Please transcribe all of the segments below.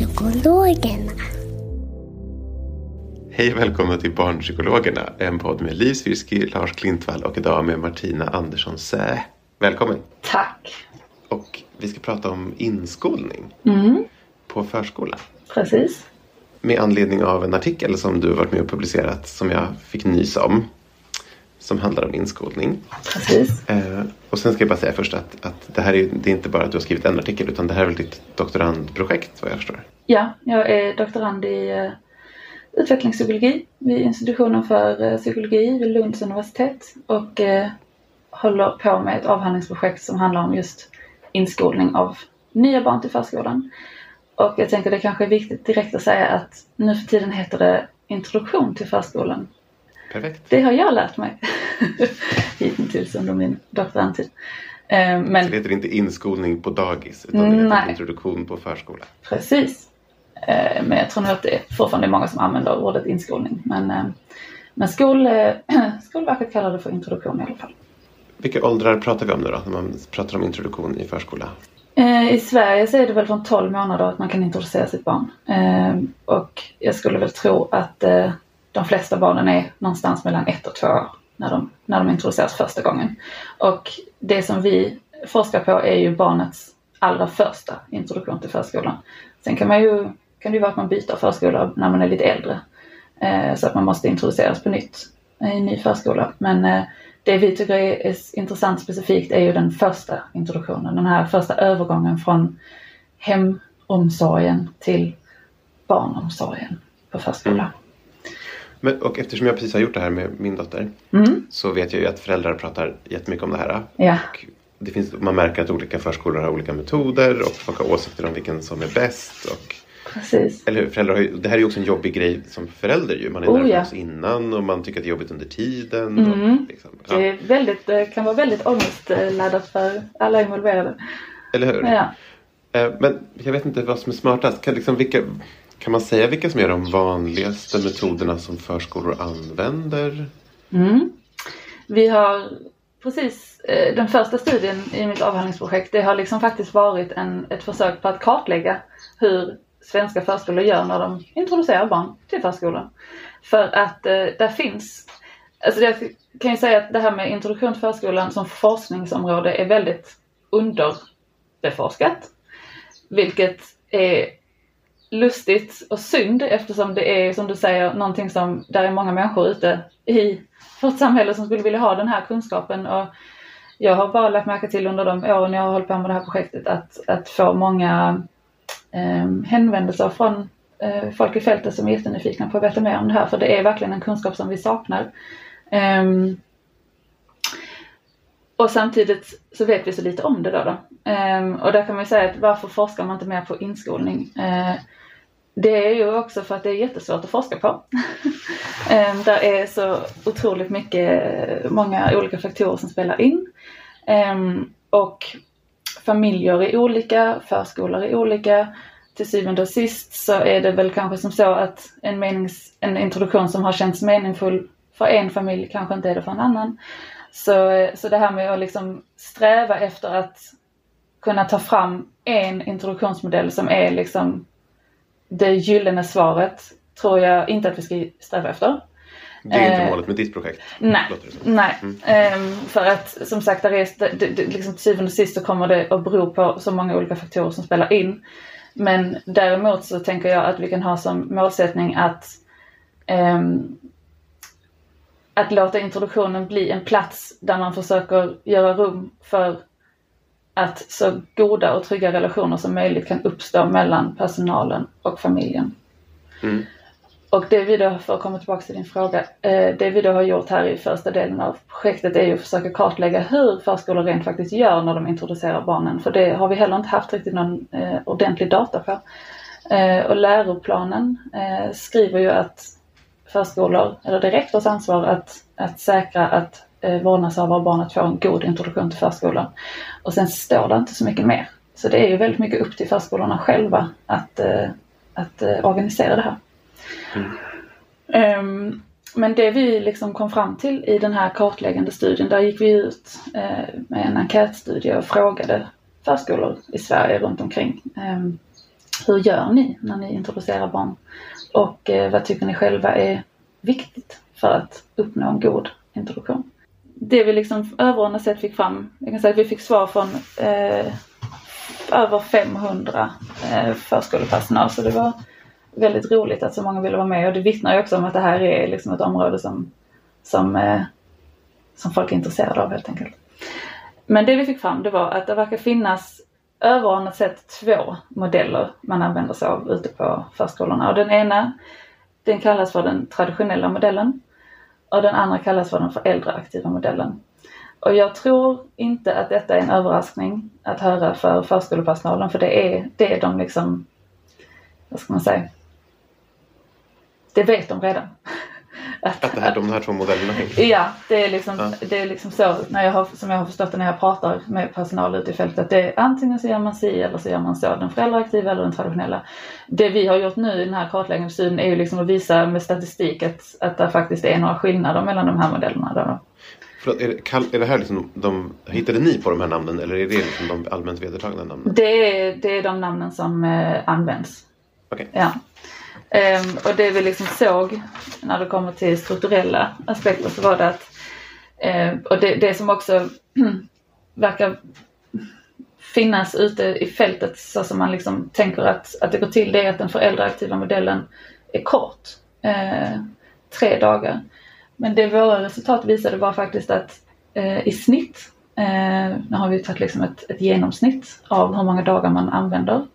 Barnpsykologerna. Hej och välkomna till Barnpsykologerna. En podd med Liv Svirsky, Lars Klintvall och idag med Martina Andersson Sä. Välkommen! Tack. Och vi ska prata om inskolning Mm, på förskola. precis. Med anledning av en artikel som du varit med och publicerat som jag fick nys om. Som handlar om inskolning. precis. Eh, och sen ska jag bara säga först att, att det här är, det är inte bara att du har skrivit en artikel utan det här är väl ditt doktorandprojekt vad jag förstår. Ja, jag är doktorand i uh, utvecklingspsykologi vid institutionen för eh, psykologi vid Lunds universitet och eh, håller på med ett avhandlingsprojekt som handlar om just inskolning av nya barn till förskolan. Och jag tänker det kanske är viktigt direkt att säga att nu för tiden heter det introduktion till förskolan Perfekt. Det har jag lärt mig hittills under min doktorandtid. Eh, Men Så det heter inte inskolning på dagis utan det heter Nej. introduktion på förskola. precis. Eh, Men jag tror nog att det är fortfarande är många som använder ordet inskolning. Men, eh, men skol, eh, Skolverket kallar det för introduktion i alla fall. Vilka åldrar pratar vi om nu då när man pratar om introduktion i förskola? I Sverige så är det väl från 12 månader att man kan introducera sitt barn. Och jag skulle väl tro att de flesta barnen är någonstans mellan ett och två år när de, när de introduceras första gången. Och det som vi forskar på är ju barnets allra första introduktion till förskolan. Sen kan, man ju, kan det vara att man byter förskola när man är lite äldre. Eh, Så att man måste introduceras på nytt i en ny förskola. Men eh, det vi tycker är, intressant specifikt är ju den första introduktionen. Den här första övergången från hemomsorgen till barnomsorgen på förskola. Men, och eftersom jag precis har gjort det här med min dotter Mm. så vet jag ju att föräldrar pratar jättemycket om det här. Ja, det finns, man märker att olika förskolor har olika metoder och folk har åsikter om vilken som är bäst. Och, precis. eller hur? Föräldrar har ju, det här är ju också en jobbig grej som förälder ju. Man är Oh, nervös ja. innan och man tycker att det är jobbigt under tiden. Mm. Och, liksom, Det ja, är väldigt, eh, kan vara väldigt ångestladdat för alla involverade. eller hur? Ja. Eh, Men jag vet inte vad som är smartast. Kan, liksom, vilka, kan man säga vilka som är de vanligaste metoderna som förskolor använder? Mm. Vi har precis, eh, den första studien i mitt avhandlingsprojekt, det har liksom faktiskt varit en, ett försök på att kartlägga hur svenska förskolor gör när de introducerar barn till förskolan. För att eh, där finns, alltså jag kan ju säga att det här med introduktion till förskolan som forskningsområde är väldigt underbeforskat. Vilket är lustigt och synd eftersom det är som du säger någonting som, där är många människor ute i vårt samhälle som skulle vilja ha den här kunskapen och jag har bara lagt märke till under de åren jag har hållit på med det här projektet att, att få många eh, hänvändelser från eh, folk i fältet som är jättenyfikna på att veta mer om det här för det är verkligen en kunskap som vi saknar. Eh, och samtidigt så vet vi så lite om det då. då. Ehm, och där kan man ju säga att varför forskar man inte mer på inskolning? Eh, det är ju också för att det är jättesvårt att forska på. Det ehm, där är så otroligt mycket, eh, många olika faktorer som spelar in. Ehm, och familjer är olika, förskolor är olika. Till syvende och sist så är det väl kanske som så att en, menings, en introduktion som har känts meningsfull för en familj kanske inte är det för en annan. Så, eh, så det här med att liksom sträva efter att kunna ta fram en introduktionsmodell som är liksom det gyllene svaret tror jag inte att vi ska sträva efter. Det är inte Eh, målet med ditt projekt. Nej, nej. Mm. Ehm, för att som sagt, där är, det, det, liksom till syvende och sist så kommer det att bero på så många olika faktorer som spelar in. Men däremot så tänker jag att vi kan ha som målsättning att ehm, att låta introduktionen bli en plats där man försöker göra rum för att så goda och trygga relationer som möjligt kan uppstå mellan personalen och familjen. Mm. Och det vi då, för att komma tillbaka till din fråga, eh, det vi då har gjort här i första delen av projektet är ju att försöka kartlägga hur förskolor rent faktiskt gör när de introducerar barnen. För det har vi heller inte haft riktigt någon eh, ordentlig data på. Eh, och läroplanen skriver ju att förskolor, eller det är rektors ansvar att, att säkra att vårdnadshavare och barnet får en god introduktion till förskolan. Och sen står det inte så mycket mer. Så det är ju väldigt mycket upp till förskolorna själva att, att organisera det här. Mm. Ehm, men det vi liksom kom fram till i den här kartläggande studien, där gick vi ut eh, med en enkätstudie och frågade förskolor i Sverige runt omkring. Ehm, hur gör ni när ni introducerar barn? Och eh, vad tycker ni själva är viktigt för att uppnå en god introduktion? Det vi liksom överordnat sett fick fram, jag kan säga att vi fick svar från eh, över 500 eh, förskolepersonal så det var väldigt roligt att så många ville vara med och det vittnar ju också om att det här är liksom ett område som, som, eh, som folk är intresserade av helt enkelt. Men det vi fick fram det var att det verkar finnas överordnat sett två modeller man använder sig av ute på förskolorna. Och den ena den kallas för den traditionella modellen och den andra kallas för den föräldraaktiva modellen. Och jag tror inte att detta är en överraskning att höra för förskolepersonalen för det är, det är de liksom, vad ska man säga, det vet de redan. Att det här, de här två modellerna. Ja, det är liksom, Ja. det är liksom så när jag har, som jag har förstått det när jag pratar med personal ute i fältet. Det är antingen så gör man si eller så gör man så. Den föräldraaktiva eller den traditionella. Det vi har gjort nu i den här kartläggande studien är ju liksom att visa med statistik att, att det faktiskt är några skillnader mellan de här modellerna. Då. Förlåt, är, det, är det här liksom de, hittade ni på de här namnen eller är det liksom de allmänt vedertagna namnen? Det, är, det är de namnen som eh, används. Okej. Ja. Um, och det vi liksom såg när det kommer till strukturella aspekter så var det att, uh, och det, det som också verkar finnas ute i fältet så som man liksom tänker att, att det går till det är att den föräldraaktiva modellen är kort. uh, tre dagar. Men det våra resultat visade var faktiskt att uh, i snitt, eh, nu har vi tagit liksom ett, ett genomsnitt av hur många dagar man använder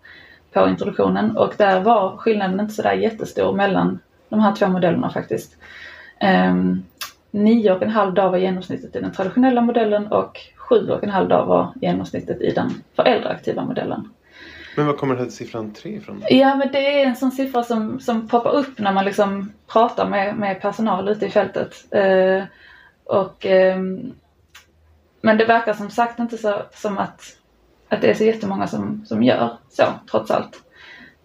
på introduktionen och där var skillnaden inte sådär jättestor mellan de här två modellerna faktiskt. Um, nio och en halv dag var genomsnittet i den traditionella modellen och sju och en halv dag var genomsnittet i den föräldraaktiva modellen. Men var kommer den här siffran tre ifrån? Ja men det är en sån siffra som, som poppar upp när man liksom pratar med, med personal ute i fältet. Eh, och, ehm, men det verkar som sagt inte så, som att, att det är så jättemånga som, som gör så trots allt.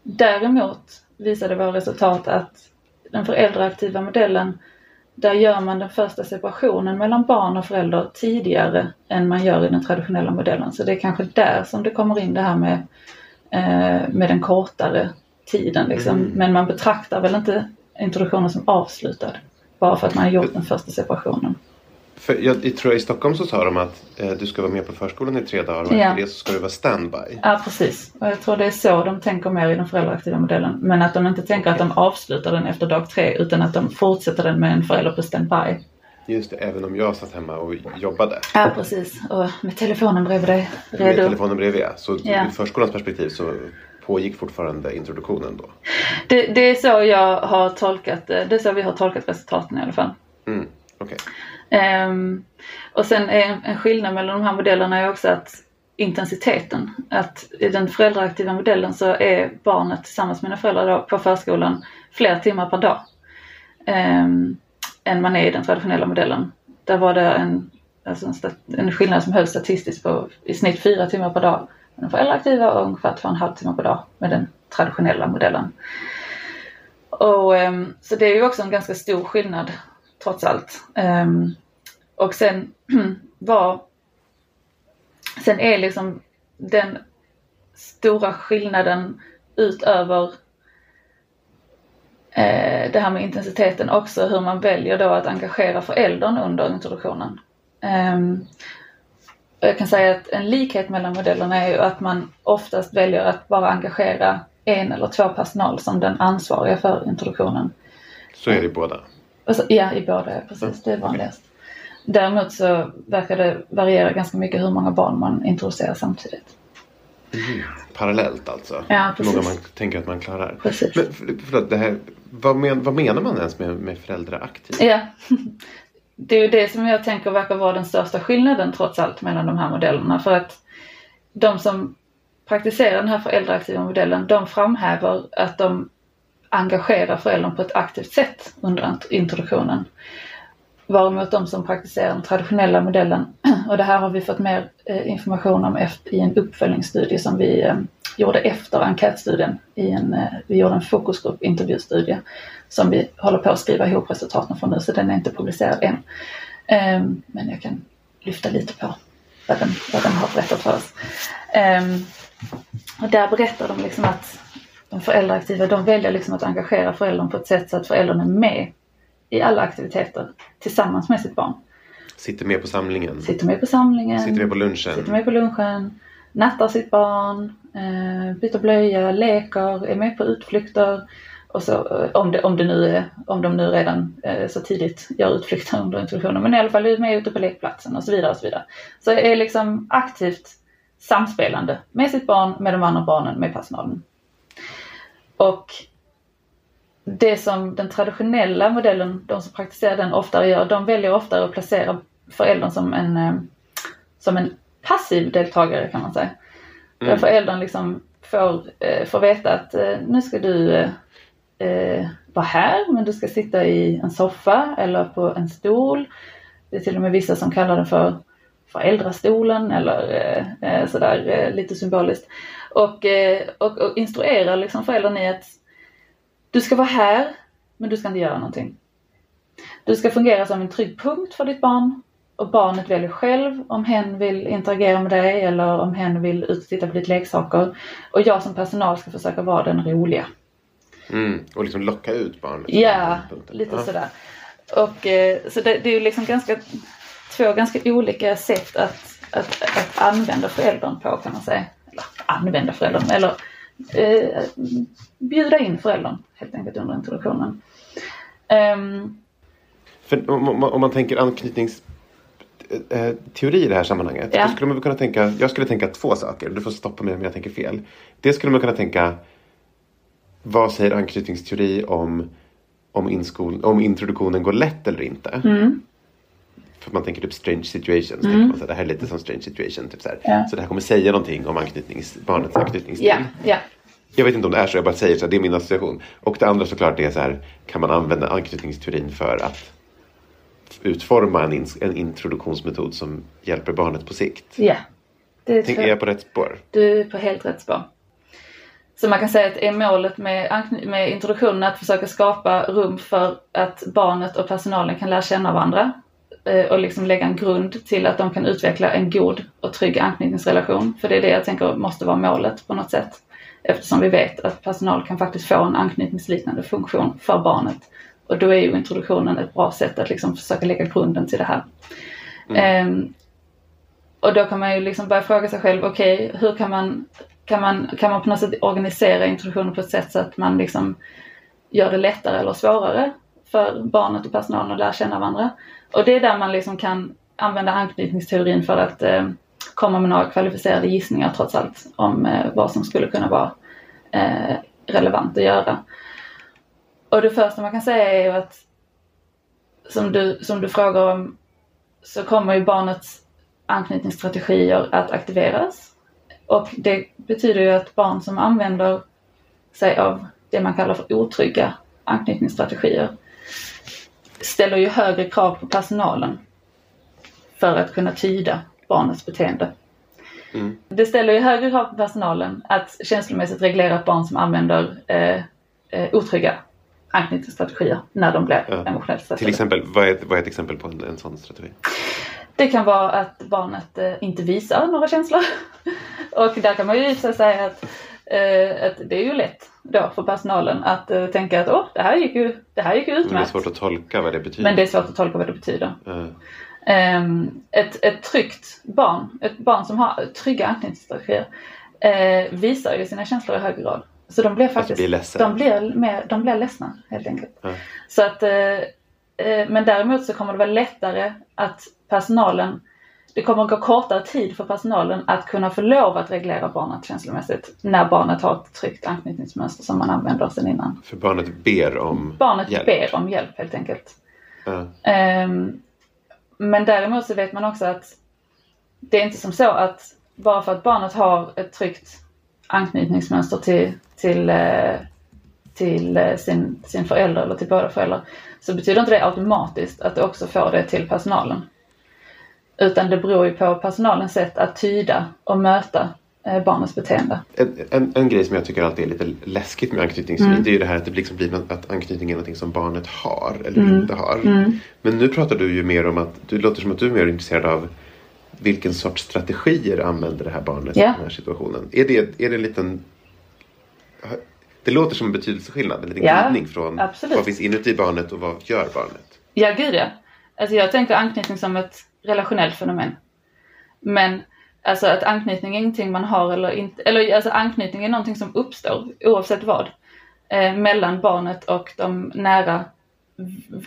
Däremot visade våra resultat att den föräldraaktiva modellen där gör man den första separationen mellan barn och förälder tidigare än man gör i den traditionella modellen. Så det är kanske där som det kommer in det här med, eh, med den kortare tiden. Liksom. Mm. Men man betraktar väl inte introduktionen som avslutad bara för att man har gjort den första separationen. För jag, jag tror i Stockholm så sa de att eh, du ska vara med på förskolan i tre dagar och Ja. efter det så ska du vara standby. Ja precis. Och jag tror det är så de tänker mer i den föräldraaktiva modellen. Men att de inte tänker att de avslutar den efter dag tre utan att de fortsätter den med en förälder på standby. Just det, även om jag satt hemma och jobbade. Ja precis. Och med telefonen bredvid dig. Med Redo. telefonen bredvid. Så Ja. ur förskolans perspektiv så pågick fortfarande introduktionen då. Det, det är så jag har tolkat det. Det är så vi har tolkat resultaten i alla fall. Mm, Okej. Um, och sen är en, skillnad mellan de här modellerna är också att intensiteten. Att i den föräldraaktiva modellen så är barnet tillsammans med sina föräldrar då på förskolan fler timmar per dag. um, än man är i den traditionella modellen. Där var det en, alltså en, en skillnad som hölls statistiskt på i snitt fyra timmar per dag med den föräldraaktiva och ungefär två och en halv timme per dag med den traditionella modellen. Och, um, så det är ju också en ganska stor skillnad trots allt. Um, och sen var Sen är liksom den stora skillnaden utöver eh, det här med intensiteten också hur man väljer då att engagera föräldern under introduktionen. Um, och jag kan säga att en likhet mellan modellerna är ju att man oftast väljer att bara engagera en eller två personal som den ansvariga för introduktionen. Så är det i båda. Så, ja, i båda, precis. Det är vanligast. Däremot så verkar det variera ganska mycket hur många barn man introducerar samtidigt. Parallellt alltså. Ja, Hur många precis. man tänker att man klarar. Precis. Men för, förlåt, det här, vad, men, vad menar man ens med, med föräldraaktiv? Ja. Det är ju det som jag tänker verkar vara den största skillnaden trots allt mellan de här modellerna. För att de som praktiserar den här föräldraaktiva modellen, de framhäver att de engagerar föräldern på ett aktivt sätt under introduktionen. Varemot de som praktiserar den traditionella modellen, och det här har vi fått mer eh, information om i en uppföljningsstudie som vi eh, gjorde efter enkätstudien. I en, eh, vi gjorde en fokusgrupp intervjustudie som vi håller på att skriva ihop resultaten från nu, så den är inte publicerad än. Ehm, men jag kan lyfta lite på vad den, vad den har berättat för oss. Ehm, och där berättar de liksom att de föräldraaktiva de väljer liksom att engagera föräldern på ett sätt så att föräldern är med i alla aktiviteter tillsammans med sitt barn. Sitter med på samlingen? Sitter med på samlingen, Sitter med på lunchen? sitter med på lunchen, nattar sitt barn, eh, byter blöja, leker, är med på utflykter. Och så, eh, om, det, om, det nu är, om de nu redan eh, så tidigt gör utflykter under introduktionen. Men i alla fall är med ute på lekplatsen och så vidare. Och så vidare. Så är liksom aktivt samspelande med sitt barn, med de andra barnen, med personalen. Och det som den traditionella modellen, de som praktiserar den oftare gör, de väljer oftare att placera föräldern som en, eh, som en passiv deltagare kan man säga. Där föräldern liksom får, eh, får veta att eh, nu ska du eh, vara här men du ska sitta i en soffa eller på en stol. Det är till och med vissa som kallar den för föräldrastolen eller eh, sådär eh, lite symboliskt. Och, eh, och, och instruerar liksom föräldern i att du ska vara här men du ska inte göra någonting. Du ska fungera som en trygg punkt för ditt barn och barnet väljer själv om hen vill interagera med dig eller om hen vill ut och titta på ditt leksaker. Och jag som personal ska försöka vara den roliga. Mm. Och liksom locka ut barnet? Ja, lite Ja. sådär. Och så så det, det är ju liksom ganska, två ganska olika sätt att, att, att använda föräldern på kan man säga. Använda föräldern, eller eh, bjuda in föräldern helt enkelt under introduktionen. Ehm, För om, om, om man tänker anknytningsteori i det här sammanhanget. Ja. Då skulle man kunna tänka, jag skulle tänka två saker. Du får stoppa mig om jag tänker fel. Det skulle man kunna tänka. Vad säger anknytningsteori om, om, inskol, om introduktionen går lätt eller inte? Mm. För man tänker typ strange situations. tänker Man, så här, det här är lite som strange situation. Typ så. Ja. så det här kommer säga någonting om anknytnings, barnets anknytningsstil. ja, ja. Jag vet inte om det är så, jag bara säger så här, det är min association. Och det andra såklart är så här, kan man använda anknytningsteorin för att utforma en, ins- en introduktionsmetod som hjälper barnet på sikt? ja. Det Tänk, är jag på rätt spår? Du är på helt rätt spår. Så man kan säga att är målet med, med introduktionen att försöka skapa rum för att barnet och personalen kan lära känna varandra och liksom lägga en grund till att de kan utveckla en god och trygg anknytningsrelation. För det är det jag tänker måste vara målet på något sätt. Eftersom vi vet att personal kan faktiskt få en anknytningsliknande funktion för barnet. Och då är ju introduktionen ett bra sätt att liksom försöka lägga grunden till det här. Ehm, och då kan man ju liksom börja fråga sig själv, okej, hur kan man, kan, man, kan man på något sätt organisera introduktionen på ett sätt så att man liksom gör det lättare eller svårare för barnet och personalen att lära känna varandra. Och det är där man liksom kan använda anknytningsteorin för att eh, komma med några kvalificerade gissningar trots allt om eh, vad som skulle kunna vara eh, relevant att göra. Och det första man kan säga är ju att som du, som du frågar om så kommer ju barnets anknytningsstrategier att aktiveras. Och det betyder ju att barn som använder sig av det man kallar för otrygga anknytningsstrategier ställer ju högre krav på personalen för att kunna tyda barnets beteende. Det ställer ju högre krav på personalen att känslomässigt reglera ett barn som använder eh, eh, otrygga anknytningsstrategier när de blir Ja. emotionellt stressade. Till exempel, vad är, vad är ett exempel på en, en sån strategi? Det kan vara att barnet eh, inte visar några känslor. Och där kan man ju säga att, att det är ju lätt då för personalen att eh, tänka att åh, det här gick ju, det här gick ju Men det är utmärkt. svårt att tolka vad det betyder. Men det är svårt att tolka vad det betyder. Ehm, ett, ett tryggt barn, ett barn som har trygga anknytningsstrategier, eh, visar ju sina känslor i hög grad. Så de blir faktiskt, blir ledsen. de blir, mer, de blir ledsna helt enkelt. Ja. Så att, eh, eh, men däremot så kommer det vara lättare att personalen, det kommer att gå kortare tid för personalen att kunna få lov att reglera barnet känslomässigt när barnet har ett tryggt anknytningsmönster som man använder sedan innan. För barnet ber om Barnet hjälp. ber om hjälp helt enkelt. Ja. Ehm, men däremot så vet man också att det är inte som så att bara för att barnet har ett tryggt anknytningsmönster till, till, eh, till eh, sin, sin förälder eller till båda föräldrar så betyder inte det automatiskt att det också får det till personalen. Utan det beror ju på personalens sätt att tyda och möta eh, barnets beteende. En, en, en grej som jag tycker alltid är lite läskigt med anknytningsteori Mm. det är ju det här att det liksom blir att anknytning är någonting som barnet har eller Mm. inte har. Men nu pratar du ju mer om att, det låter som att du är mer intresserad av vilken sorts strategier använder det här barnet Ja. i den här situationen. Är det, är det en liten... Det låter som en betydelseskillnad, en liten Ja, glidning från absolut. vad finns inuti barnet och vad gör barnet. Ja, gud ja. Alltså jag tänker anknytning som ett relationellt fenomen. Men alltså att anknytning är ingenting man har eller inte, eller alltså anknytning är någonting som uppstår oavsett vad. Eh, mellan barnet och de nära,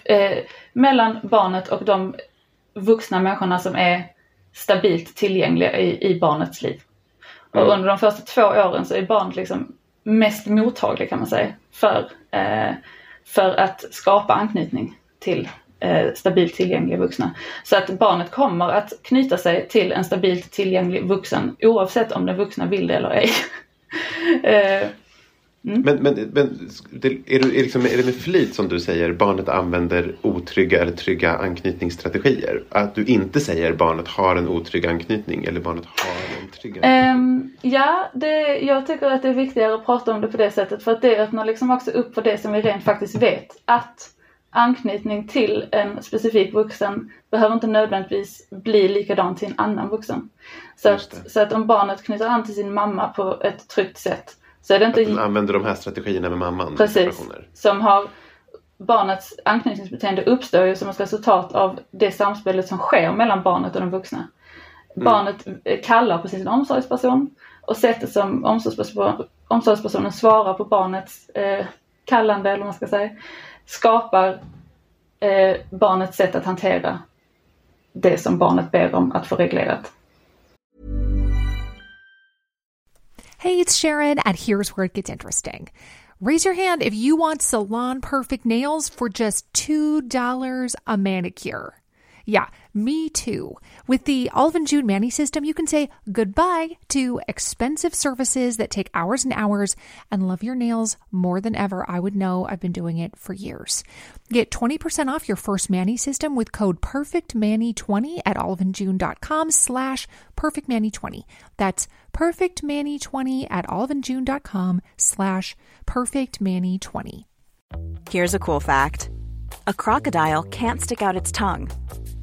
eh, mellan barnet och de vuxna människorna som är stabilt tillgängliga i, i barnets liv. Och under de första två åren så är barnet liksom mest mottaglig kan man säga för, eh, för att skapa anknytning till stabilt tillgängliga vuxna. Så att barnet kommer att knyta sig till en stabilt tillgänglig vuxen oavsett om den vuxna vill det eller ej. eh, Men, men, men det, är, det, liksom, är det med flit som du säger barnet använder otrygga eller trygga anknytningsstrategier? Att du inte säger barnet har en otrygg anknytning eller barnet har en trygg anknytning? Ehm, ja, det, jag tycker att det är viktigare att prata om det på det sättet för att det öppnar liksom också upp för det som vi rent faktiskt vet. Att anknytning till en specifik vuxen behöver inte nödvändigtvis bli likadan till en annan vuxen. Så att, så att om barnet knyter an till sin mamma på ett tryggt sätt så är det inte Att använder de här strategierna med mamman Precis. Som har barnets anknytningsbeteende uppstår ju som ett resultat av det samspelet som sker mellan barnet och den vuxna. Barnet eh, kallar på sin omsorgsperson och sättet som omsorgsperson, omsorgspersonen svarar på barnets eh, kallande eller vad man ska säga skapar eh, barnets sätt att hantera det som barnet ber om att få reglerat. Hey, it's Sharon, and here's where it gets interesting. Raise your hand if you want salon perfect nails for just $2 a manicure. Yeah, me too. With the Olive June Manny system, you can say goodbye to expensive services that take hours and hours and love your nails more than ever. I would know I've been doing it for years. Get 20% off your first Manny system with code PERFECTManny20 at oliveandjune.com slash PERFECTManny20. That's PERFECTManny20 at oliveandjune.com slash PERFECTManny20. Here's a cool fact a crocodile can't stick out its tongue.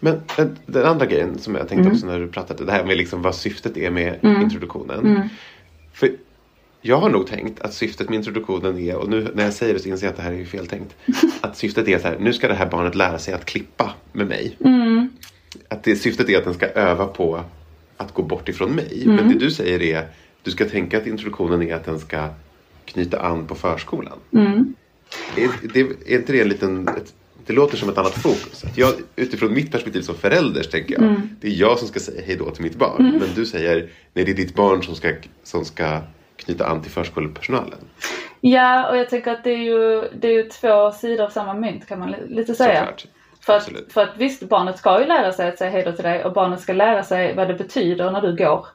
Men den, den andra grejen som jag tänkte också när du pratade, det här med liksom vad syftet är med introduktionen. För jag har nog tänkt att syftet med introduktionen är, och nu när jag säger det så inser jag att det här är fel tänkt. Att syftet är så här, nu ska det här barnet lära sig att klippa med mig. Att det, syftet är att den ska öva på att gå bort ifrån mig. Men det du säger är, du ska tänka att introduktionen är att den ska knyta an på förskolan. Är, det, är inte det en liten... Ett, det låter som ett annat fokus. Att jag, utifrån mitt perspektiv som förälder tänker jag det är jag som ska säga hej då till mitt barn. Men du säger nej det är ditt barn som ska, som ska knyta an till förskolepersonalen. Ja, och jag tänker att det är ju, det är ju två sidor av samma mynt kan man li- lite säga. Såklart. För att, för att visst, barnet ska ju lära sig att säga hejdå till dig och barnet ska lära sig vad det betyder när du går.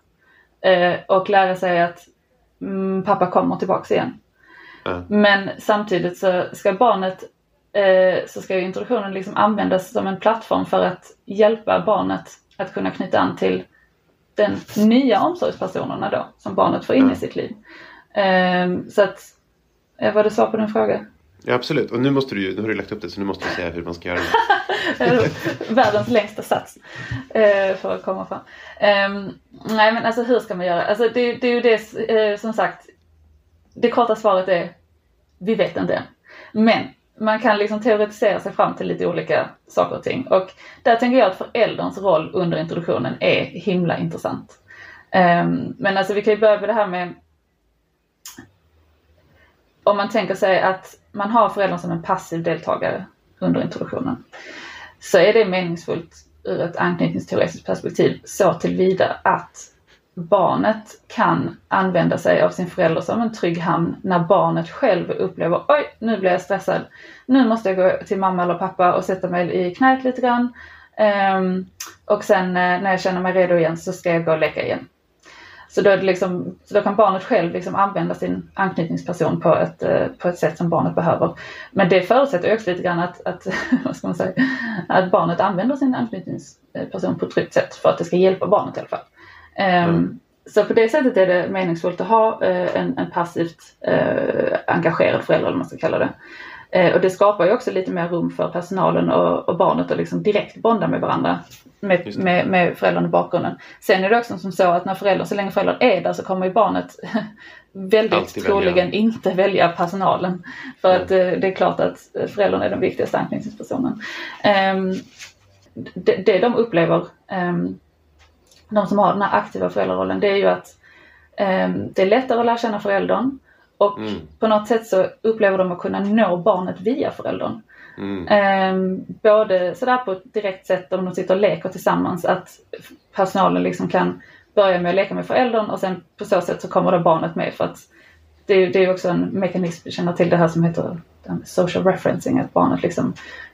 Eh, och lära sig att mm, pappa kommer tillbaks igen. Men samtidigt så ska barnet, så ska ju introduktionen liksom användas som en plattform för att hjälpa barnet att kunna knyta an till den nya omsorgspersonerna då, som barnet får in Ja. i sitt liv. Eh, så att, eh, var det svar på din fråga? Ja, absolut. Och nu måste du ju, nu har du lagt upp det så nu måste du säga hur man ska göra det. Eh, Världens längsta sats eh, för att komma fram. Ehm, nej men alltså hur ska man göra? Alltså det, det är ju det eh, som sagt. Det korta svaret är vi vet inte än. Men man kan liksom teoretisera sig fram till lite olika saker och ting. Och där tänker jag att förälderns roll under introduktionen är himla intressant. Ehm, men alltså vi kan ju börja med det här med om man tänker sig att man har föräldern som en passiv deltagare under introduktionen så är det meningsfullt ur ett anknytningsteoretiskt perspektiv så tillvida att barnet kan använda sig av sin förälder som en trygg hamn när barnet själv upplever oj, nu blir jag stressad. Nu måste jag gå till mamma eller pappa och sätta mig i knät lite grann. Um, och sen eh, när jag känner mig redo igen så ska jag gå och leka igen. Så då, liksom, så då kan barnet själv liksom använda sin anknytningsperson på ett, eh, på ett sätt som barnet behöver. Men det förutsätter ju också lite grann att, att, vad ska man säga, att barnet använder sin anknytningsperson på ett tryggt sätt för att det ska hjälpa barnet i alla fall. Ehm, Så på det sättet är det meningsfullt att ha eh, en, en passivt eh, engagerad förälder eller vad man ska kalla det. Eh, och det skapar ju också lite mer rum för personalen och, och barnet att liksom direkt bonda med varandra. Med, med, med föräldrarna i bakgrunden. Sen är det också som så att när föräldrar, så länge föräldrar är där så kommer ju barnet väldigt Alltid välja. troligen inte välja personalen. För att eh, det är klart att föräldern är den viktigaste anknytningspersonen. Ehm, det, det de upplever, ehm, de som har den här aktiva föräldrarollen, det är ju att ehm, det är lättare att lära känna föräldern och Mm. på något sätt så upplever de att kunna nå barnet via föräldern. Mm. Ehm, både sådär på ett direkt sätt om de sitter och leker tillsammans att personalen liksom kan börja med att leka med föräldern och sen på så sätt så kommer då barnet med för att det är, det är också en mekanism, vi känner till det här som heter social referencing, att barnet liksom,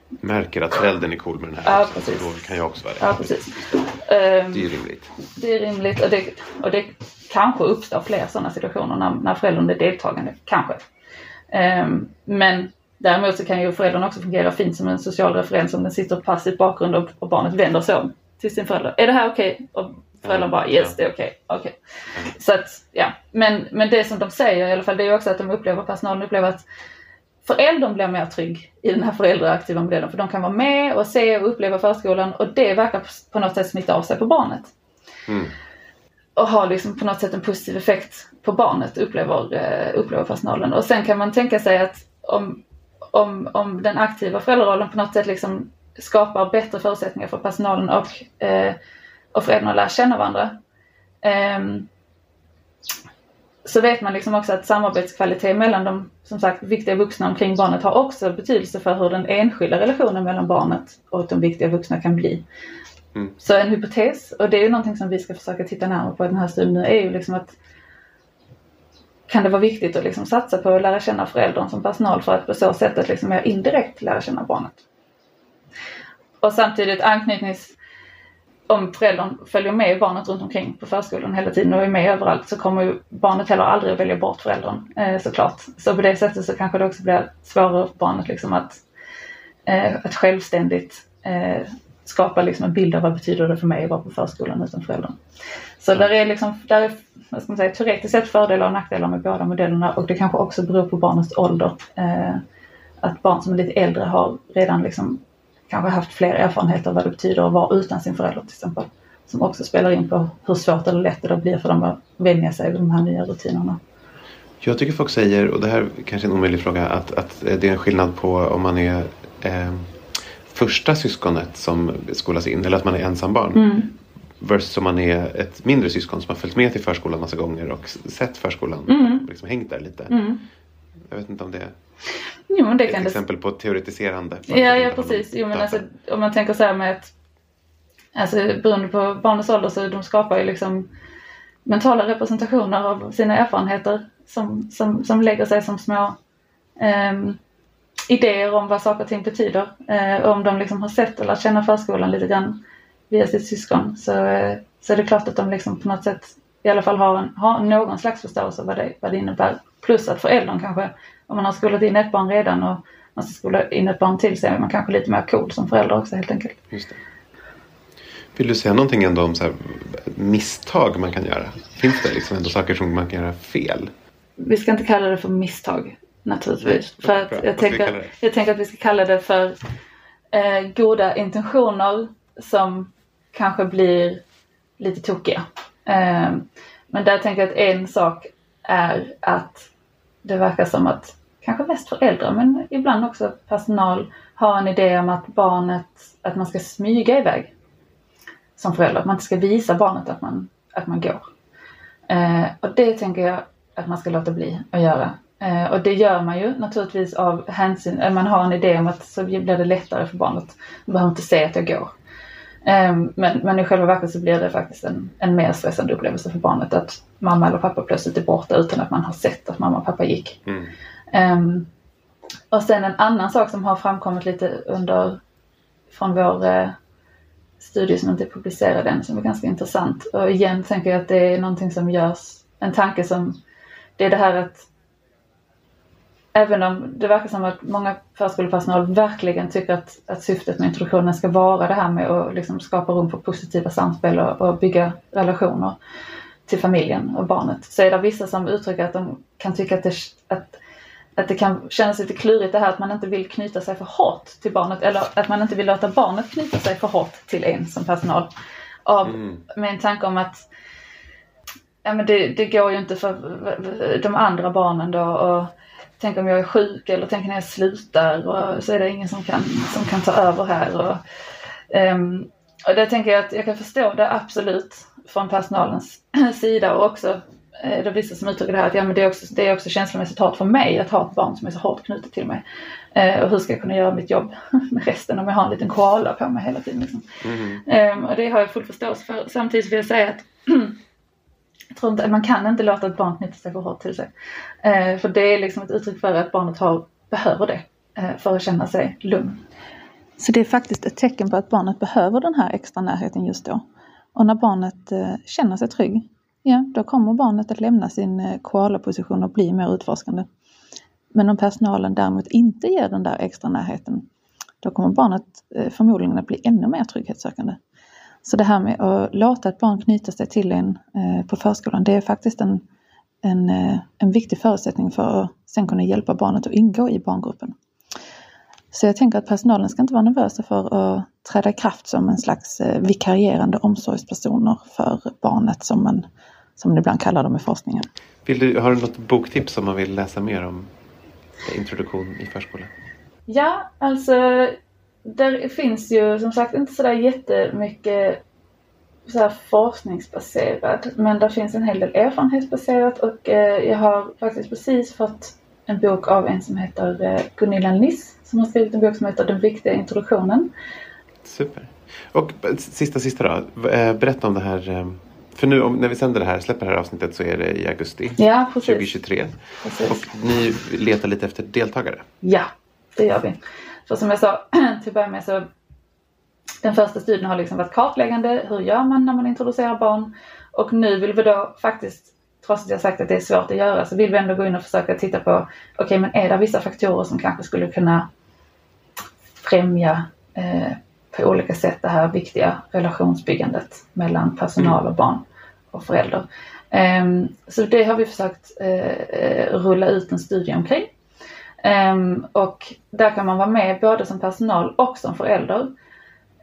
Märker att föräldern är cool med den här. Ja, precis. Då kan jag också vara det. ja precis. Ehm, Det är rimligt. det är rimligt och det, och det kanske uppstår fler sådana situationer när, när föräldern är deltagande, kanske. Ehm, men däremot så kan ju föräldern också fungera fint som en social referens om den sitter passivt bakgrund och, och barnet vänder sig om till sin förälder. Är det här okej? Och föräldern bara yes, det är okej. okej. Så att, ja. Men, men det som de säger i alla fall det är ju också att de upplever, personalen upplever att föräldern blir mer trygg i den här föräldraaktiva modellen för de kan vara med och se och uppleva förskolan och det verkar på något sätt smitta av sig på barnet Mm. och har liksom på något sätt en positiv effekt på barnet upplever, eh, upplever personalen. Och sen kan man tänka sig att om, om, om den aktiva föräldrarollen på något sätt liksom skapar bättre förutsättningar för personalen och, eh, och föräldrarna att lära känna varandra. ehm, så vet man liksom också att samarbetskvalitet mellan de som sagt viktiga vuxna omkring barnet har också betydelse för hur den enskilda relationen mellan barnet och de viktiga vuxna kan bli. Mm. Så en hypotes, och det är ju någonting som vi ska försöka titta närmare på i den här studien nu, är ju liksom att kan det vara viktigt att liksom satsa på att lära känna föräldern som personal för att på så sättet liksom mer indirekt lära känna barnet. Och samtidigt anknytnings om föräldern följer med barnet runt omkring på förskolan hela tiden och är med överallt så kommer ju barnet heller aldrig att välja bort föräldern eh, såklart. Så på det sättet så kanske det också blir svårare för barnet liksom att, eh, att självständigt eh, skapa liksom en bild av vad betyder det för mig att vara på förskolan utan föräldern. Så där är liksom, där är, vad ska man säga, teoretiskt sett fördelar och nackdelar med båda modellerna och det kanske också beror på barnets ålder. Eh, att barn som är lite äldre har redan liksom kanske haft fler erfarenheter av vad det betyder att vara utan sin förälder till exempel. Som också spelar in på hur svårt eller lätt det blir för dem att vänja sig vid de här nya rutinerna. Jag tycker folk säger, och det här kanske är en omöjlig fråga, att, att det är en skillnad på om man är eh, första syskonet som skolas in eller att man är ensambarn. Mm. Versus om man är ett mindre syskon som har följt med till förskolan massa gånger och sett förskolan. Mm. Och liksom hängt där lite. Mm. Jag vet inte om det Jo men det ett kan det exempel på teoretiserande. Ja, ja precis. Jo, men alltså, om man tänker så här med att alltså, beroende på barnets ålder så de skapar ju liksom mentala representationer av sina erfarenheter som, som, som lägger sig som små um, idéer om vad saker och ting betyder. Uh, om de liksom har sett eller känner förskolan lite grann via sitt syskon så, uh, så är det klart att de liksom på något sätt i alla fall har, en, har någon slags förståelse vad det, vad det innebär. Plus att föräldern kanske, om man har skolat in ett barn redan och man ska skola in ett barn till så är man kanske lite mer cool som förälder också helt enkelt. Vill du säga någonting ändå om så här, misstag man kan göra? Finns det liksom ändå saker som man kan göra fel? Vi ska inte kalla det för misstag naturligtvis. För att jag, tänker, jag tänker att vi ska kalla det för eh, goda intentioner som kanske blir lite tokiga. Eh, men där tänker jag att en sak är att det verkar som att kanske mest föräldrar men ibland också personal har en idé om att barnet, att man ska smyga iväg som förälder. Att man inte ska visa barnet att man, att man går. Eh, och det tänker jag att man ska låta bli att göra. Eh, och det gör man ju naturligtvis av hänsyn, eh, man har en idé om att så blir det lättare för barnet. Man behöver inte se att jag går. Eh, men, men i själva verket så blir det faktiskt en, en mer stressande upplevelse för barnet att mamma eller pappa plötsligt är borta utan att man har sett att mamma och pappa gick. Mm. Um, och sen en annan sak som har framkommit lite under från vår uh, studie som inte är publicerad än som är ganska intressant. Och igen tänker jag att det är någonting som görs, en tanke som, det är det här att även om det verkar som att många förskolepersonal verkligen tycker att, att syftet med introduktionen ska vara det här med att liksom skapa rum för positiva samspel och, och bygga relationer till familjen och barnet. Så är det vissa som uttrycker att de kan tycka att det, att att det kan kännas lite klurigt det här att man inte vill knyta sig för hårt till barnet eller att man inte vill låta barnet knyta sig för hårt till en som personal. Av, mm. Med en tanke om att ja, men det, det går ju inte för de andra barnen då och tänk om jag är sjuk eller tänk när jag slutar och så är det ingen som kan, som kan ta över här. Och, um, och det tänker jag att jag kan förstå det absolut från personalens sida och också det är vissa som uttrycker det här att ja, men det, är också, det är också känslomässigt hårt för mig att ha ett barn som är så hårt knutet till mig. Eh, och hur ska jag kunna göra mitt jobb med resten om jag har en liten koala på mig hela tiden. Liksom. Mm. Eh, och det har jag full förståelse för. Samtidigt vill jag säga att jag tror inte, man kan inte låta ett barn knyta sig för hårt till sig. Eh, för det är liksom ett uttryck för att barnet har, behöver det eh, för att känna sig lugn. Så det är faktiskt ett tecken på att barnet behöver den här extra närheten just då. Och när barnet eh, känner sig trygg ja, då kommer barnet att lämna sin eh, koalaposition och bli mer utforskande. Men om personalen däremot inte ger den där extra närheten, då kommer barnet eh, förmodligen att bli ännu mer trygghetssökande. Så det här med att låta ett barn knyta sig till en eh, på förskolan, det är faktiskt en, en, eh, en viktig förutsättning för att sen kunna hjälpa barnet att ingå i barngruppen. Så jag tänker att personalen ska inte vara nervösa för att träda i kraft som en slags vikarierande omsorgspersoner för barnet som man som man ibland kallar dem i forskningen. Vill du, har du något boktips om man vill läsa mer om introduktion i förskolan? Ja, alltså där finns ju som sagt inte sådär jättemycket så här forskningsbaserat men där finns en hel del erfarenhetsbaserat och eh, jag har faktiskt precis fått en bok av en som heter eh, Gunilla Niss som har skrivit en bok som heter Den viktiga introduktionen. Super. Och sista, sista då. Eh, berätta om det här eh, för nu om, när vi sänder det här, släpper det här avsnittet så är det i augusti ja, 2023. Precis. Och ni letar lite efter deltagare? Ja, det gör vi. För som jag sa till att börja med så den första studien har liksom varit kartläggande. Hur gör man när man introducerar barn? Och nu vill vi då faktiskt, trots att jag sagt att det är svårt att göra, så vill vi ändå gå in och försöka titta på, okej okay, men är det vissa faktorer som kanske skulle kunna främja eh, på olika sätt det här viktiga relationsbyggandet mellan personal och barn och förälder. Ehm, så det har vi försökt eh, eh, rulla ut en studie omkring. Ehm, och där kan man vara med både som personal och som förälder.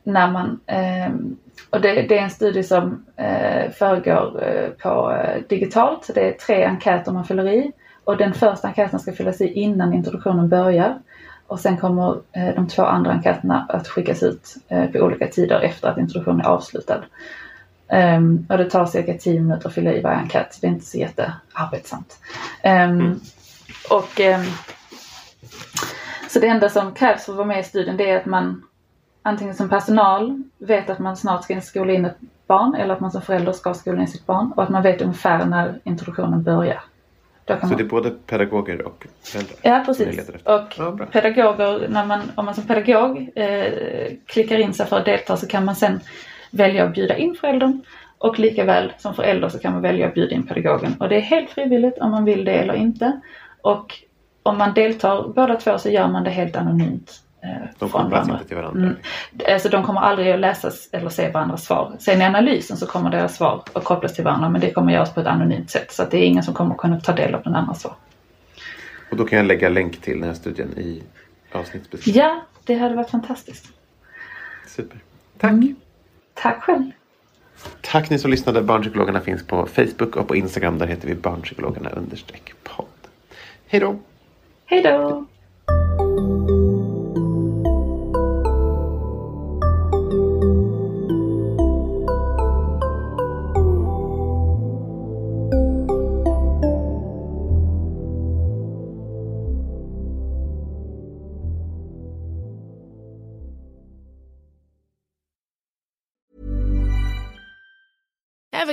När man, ehm, och det, är en studie som eh, föregår på digitalt. Det är tre enkäter man fyller i och den första enkäten ska fyllas i innan introduktionen börjar. Och sen kommer eh, de två andra enkäterna att skickas ut eh, på olika tider efter att introduktionen är avslutad. Um, och det tar cirka 10 minuter att fylla i varje enkät, det är inte så jättearbetsamt. Um, mm. och, um, så det enda som krävs för att vara med i studien det är att man antingen som personal vet att man snart ska skola in ett barn eller att man som förälder ska skola in sitt barn och att man vet ungefär när introduktionen börjar. Så det är både pedagoger och föräldrar? Ja, precis. Och Ja, pedagoger, när man, om man som pedagog eh, klickar in sig för att delta så kan man sen välja att bjuda in föräldern. Och lika väl som förälder så kan man välja att bjuda in pedagogen. Och det är helt frivilligt om man vill det eller inte. Och om man deltar båda två så gör man det helt anonymt. Eh, De varandra. inte till varandra? Mm. Alltså de kommer aldrig att läsa eller se varandras svar. Sen i analysen så kommer deras svar att kopplas till varandra men det kommer göras på ett anonymt sätt. Så att det är ingen som kommer kunna ta del av den andras svar. Och då kan jag lägga länk till den här studien i avsnittsbeskrivningen. Ja, det hade varit fantastiskt. Super. Tack. Mm. Tack själv. Tack ni som lyssnade. Barnpsykologerna finns på Facebook och på Instagram. Där heter vi barnpsykologerna understreck podd. Hej då! Hej då!